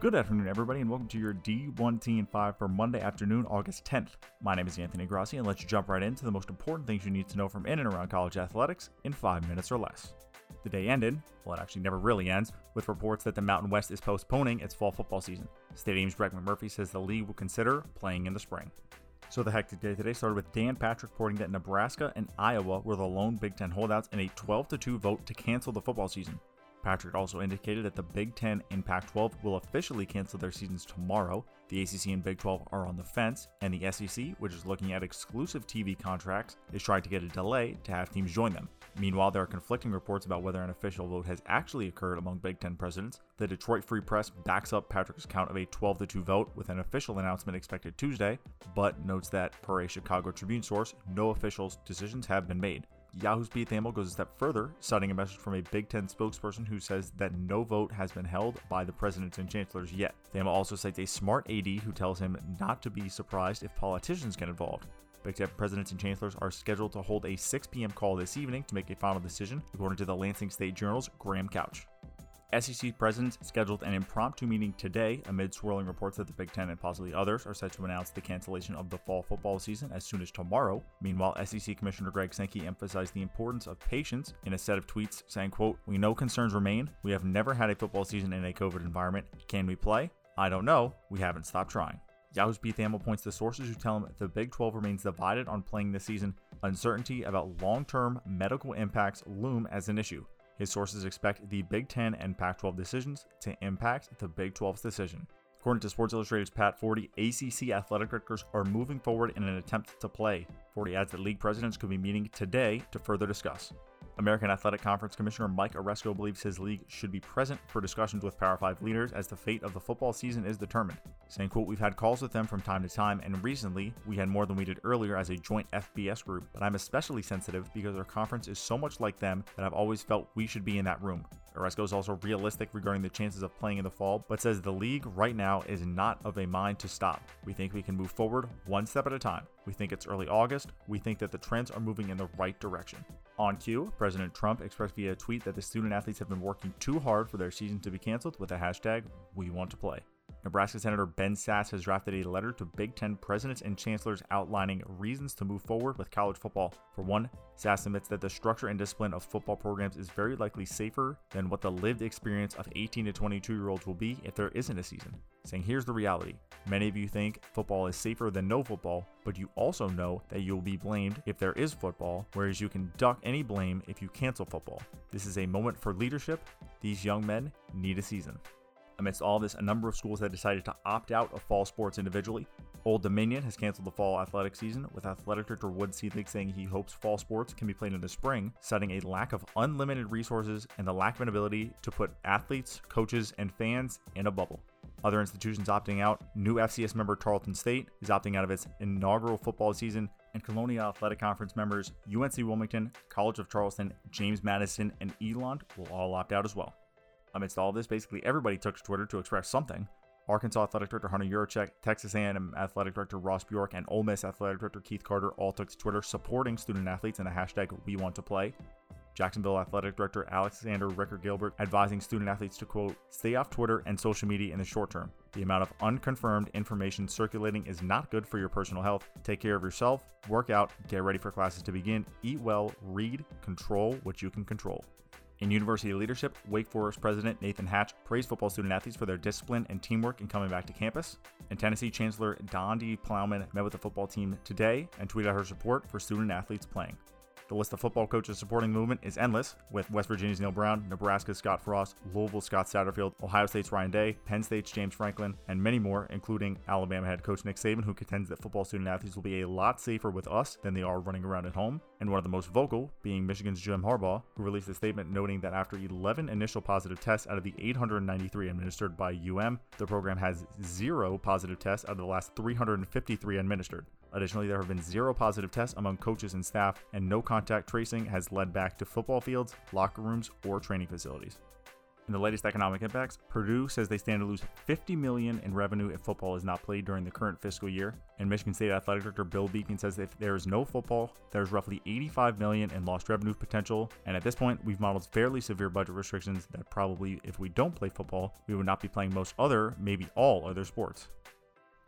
Good afternoon, everybody, and welcome to your D1 T and 5 for Monday afternoon, August 10th. My name is Anthony Grassi, and let's jump right into the most important things you need to know from in and around college athletics in five minutes or less. The day ended, well, it actually never really ends, with reports that the Mountain West is postponing its fall football season. Stadium's Brett McMurphy says the league will consider playing in the spring. So the hectic day today started with Dan Patrick reporting that Nebraska and Iowa were the lone Big Ten holdouts in a 12 2 vote to cancel the football season. Patrick also indicated that the Big Ten and Pac 12 will officially cancel their seasons tomorrow. The ACC and Big 12 are on the fence, and the SEC, which is looking at exclusive TV contracts, is trying to get a delay to have teams join them. Meanwhile, there are conflicting reports about whether an official vote has actually occurred among Big Ten presidents. The Detroit Free Press backs up Patrick's count of a 12 2 vote with an official announcement expected Tuesday, but notes that, per a Chicago Tribune source, no official decisions have been made. Yahoo's Pete Thamel goes a step further, citing a message from a Big Ten spokesperson who says that no vote has been held by the presidents and chancellors yet. Thamel also cites a smart AD who tells him not to be surprised if politicians get involved. Big Ten presidents and chancellors are scheduled to hold a 6 p.m. call this evening to make a final decision, according to the Lansing State Journal's Graham Couch. SEC presidents scheduled an impromptu meeting today amid swirling reports that the Big Ten and possibly others are set to announce the cancellation of the fall football season as soon as tomorrow. Meanwhile, SEC Commissioner Greg Sankey emphasized the importance of patience in a set of tweets saying, quote, We know concerns remain. We have never had a football season in a COVID environment. Can we play? I don't know. We haven't stopped trying. Yahoo's Pete Thamel points to sources who tell him the Big 12 remains divided on playing this season. Uncertainty about long term medical impacts loom as an issue. His sources expect the Big 10 and Pac 12 decisions to impact the Big 12's decision. According to Sports Illustrated's Pat Forde, ACC athletic directors are moving forward in an attempt to play. Forde adds that league presidents could be meeting today to further discuss. American Athletic Conference Commissioner Mike Aresco believes his league should be present for discussions with Power 5 leaders as the fate of the football season is determined. Saying, quote, We've had calls with them from time to time, and recently we had more than we did earlier as a joint FBS group, but I'm especially sensitive because our conference is so much like them that I've always felt we should be in that room. Aresco is also realistic regarding the chances of playing in the fall, but says the league right now is not of a mind to stop. We think we can move forward one step at a time. We think it's early August. We think that the trends are moving in the right direction. On cue, President Trump expressed via a tweet that the student athletes have been working too hard for their season to be canceled with the hashtag We Want to Play. Nebraska Senator Ben Sasse has drafted a letter to Big Ten presidents and chancellors outlining reasons to move forward with college football. For one, Sasse admits that the structure and discipline of football programs is very likely safer than what the lived experience of 18 to 22 year olds will be if there isn't a season. Saying, here's the reality many of you think football is safer than no football, but you also know that you'll be blamed if there is football, whereas you can duck any blame if you cancel football. This is a moment for leadership. These young men need a season. Amidst all this, a number of schools have decided to opt out of fall sports individually. Old Dominion has canceled the fall athletic season, with athletic director Wood Seelig saying he hopes fall sports can be played in the spring, citing a lack of unlimited resources and the lack of an ability to put athletes, coaches, and fans in a bubble. Other institutions opting out, new FCS member Tarleton State is opting out of its inaugural football season, and Colonial Athletic Conference members UNC Wilmington, College of Charleston, James Madison, and Elon will all opt out as well. Amidst all this, basically everybody took to Twitter to express something. Arkansas Athletic Director Hunter Yurachek, Texas A&M Athletic Director Ross Bjork, and Ole Miss Athletic Director Keith Carter all took to Twitter supporting student athletes in the hashtag We Want to Play. Jacksonville Athletic Director Alexander Ricker Gilbert advising student athletes to quote, stay off Twitter and social media in the short term. The amount of unconfirmed information circulating is not good for your personal health. Take care of yourself, work out, get ready for classes to begin, eat well, read, control what you can control. In university leadership, Wake Forest President Nathan Hatch praised football student athletes for their discipline and teamwork in coming back to campus. And Tennessee Chancellor Donde Plowman met with the football team today and tweeted her support for student athletes playing. The list of football coaches supporting the movement is endless, with West Virginia's Neal Brown, Nebraska's Scott Frost, Louisville's Scott Satterfield, Ohio State's Ryan Day, Penn State's James Franklin, and many more, including Alabama head coach Nick Saban, who contends that football student athletes will be a lot safer with us than they are running around at home. And one of the most vocal being Michigan's Jim Harbaugh, who released a statement noting that after 11 initial positive tests out of the 893 administered by UM, the program has zero positive tests out of the last 353 administered. Additionally, there have been zero positive tests among coaches and staff, and no contact tracing has led back to football fields, locker rooms, or training facilities. In the latest economic impacts, Purdue says they stand to lose 50 million in revenue if football is not played during the current fiscal year. And Michigan State Athletic Director Bill Beekman says if there is no football, there's roughly 85 million in lost revenue potential. And at this point, we've modeled fairly severe budget restrictions that probably, if we don't play football, we would not be playing most other, maybe all other sports.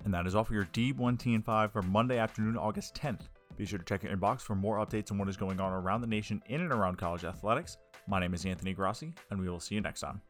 And that is all for your D1T and 5 for Monday afternoon, August 10th. Be sure to check your inbox for more updates on what is going on around the nation in and around college athletics. My name is Anthony Grossi, and we will see you next time.